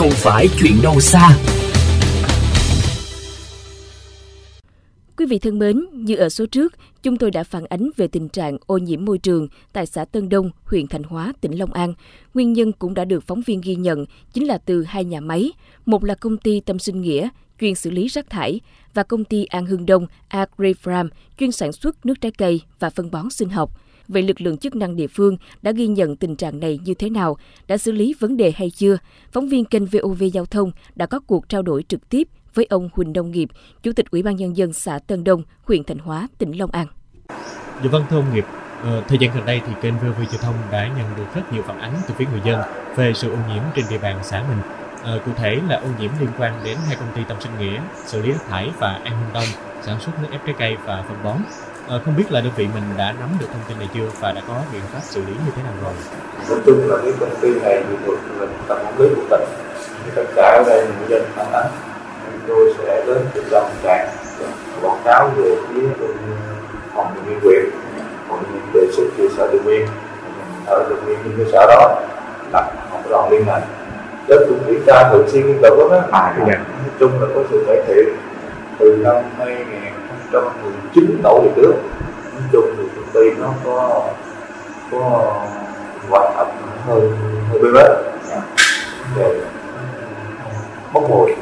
không phải chuyện đâu xa. Quý vị thân mến, như ở số trước, chúng tôi đã phản ánh về tình trạng ô nhiễm môi trường tại xã Tân Đông, huyện Thành Hóa, tỉnh Long An. Nguyên nhân cũng đã được phóng viên ghi nhận chính là từ hai nhà máy, một là công ty Tâm Sinh Nghĩa, chuyên xử lý rác thải, và công ty An Hưng Đông, Agri Farm, chuyên sản xuất nước trái cây và phân bón sinh học. Vậy lực lượng chức năng địa phương đã ghi nhận tình trạng này như thế nào, đã xử lý vấn đề hay chưa? Phóng viên kênh VOV Giao thông đã có cuộc trao đổi trực tiếp với ông Huỳnh Đông Nghiệp, Chủ tịch Ủy ban Nhân dân xã Tân Đông, huyện Thành Hóa, tỉnh Long An. Dạ vâng thưa ông Nghiệp, ờ, thời gian gần đây thì kênh VOV Giao thông đã nhận được rất nhiều phản ánh từ phía người dân về sự ô nhiễm trên địa bàn xã mình. Ờ, cụ thể là ô nhiễm liên quan đến hai công ty Tâm Sinh Nghĩa, xử lý rác thải và An Hưng Đông, sản xuất nước ép trái cây và phân bón. Ờ, không biết là đơn vị mình đã nắm được thông tin này chưa và đã có biện pháp xử lý như thế nào rồi? nói chung là cái công ty này thì thuộc là tập quản lý của tỉnh thì tất cả ở đây người dân phản ánh. Chúng tôi sẽ đến trung tâm trạng báo cáo về phía phòng nhân viên quyền viên đề xuất về sở tự nguyên ở tự nguyên trên cơ sở đó lập một đoàn liên ngành. Đến cũng kiểm tra thường xuyên liên tục đó. À, dạ. nói chung là có sự cải thiện từ năm trong 2019 tổ thì trước nói chung thì công ty nó có có hoạt động hơi hơi bê bết về bốc mùi.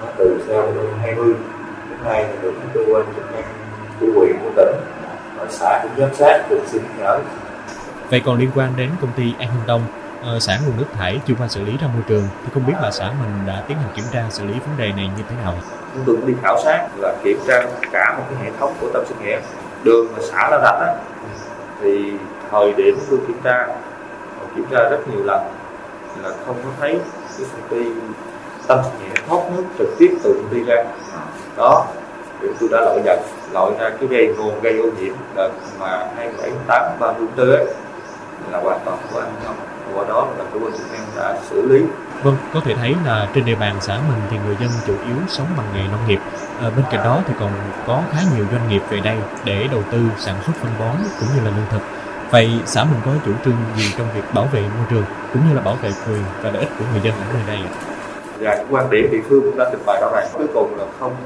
Nó từ sau năm 20 đến nay thì được cơ quan chức năng của huyện của tỉnh. Và xã cũng giám sát thường xuyên nhắc nhở Vậy còn liên quan đến công ty An Hưng Đông, Ờ, xả nguồn nước thải chưa qua xử lý ra môi trường. Thì không biết là xã mình đã tiến hành kiểm tra xử lý vấn đề này như thế nào? chúng tôi cũng đi khảo sát là kiểm tra cả một cái hệ thống của tâm sinh nghĩa đường mà xã ra rạch á. Thì thời điểm tôi kiểm tra kiểm tra rất nhiều lần là không có thấy cái công ty tâm sinh nghĩa thoát nước trực tiếp từ công ty ra. Đó thì tôi đã loại nhận loại ra cái gây nguồn gây ô nhiễm đợt mà 27 bảy 8 30 tháng 4 ấy, là hoàn toàn của anh không qua đó là cơ quan chức năng đã xử lý Vâng, có thể thấy là trên địa bàn xã mình thì người dân chủ yếu sống bằng nghề nông nghiệp. Ờ, bên cạnh đó thì còn có khá nhiều doanh nghiệp về đây để đầu tư sản xuất phân bón cũng như là lương thực. Vậy xã mình có chủ trương gì trong việc bảo vệ môi trường cũng như là bảo vệ quyền và lợi ích của người dân ở nơi đây ạ? cái quan điểm địa phương cũng đã trình bày rõ ràng cuối cùng là không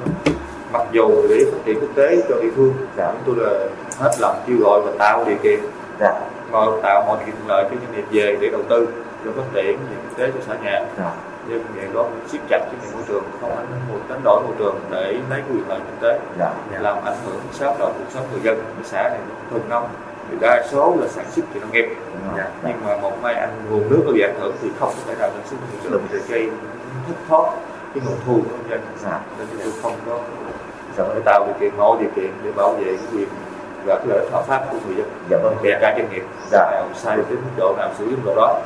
mặc dù để phát triển quốc tế cho địa phương dạ. chúng tôi là hết lòng kêu gọi và tạo điều kiện Dạ. mà tạo mọi thuận lợi cho doanh nghiệp về để đầu tư cho phát triển về kinh tế cho xã nhà Dạ. nhưng vậy đó siết chặt cái môi trường không ảnh hưởng đánh đổi môi trường để lấy quyền lợi kinh tế Dạ. làm ảnh hưởng sát lợi cuộc sống người dân xã này thuần nông thì đa số là sản xuất về nông nghiệp Dạ. nhưng mà một mai anh nguồn nước nó bị ảnh hưởng thì không có thể nào sản xuất được được thì gây thất thoát cái nguồn thu của nông dân Dạ. nên chúng tôi không có Dạ. tạo điều kiện mọi điều kiện để bảo vệ cái quyền và cái lợi ích hợp pháp của người dân Dạ vâng. kể cả doanh nghiệp Dạ. sai được đến mức độ nào xử lý mức độ đó.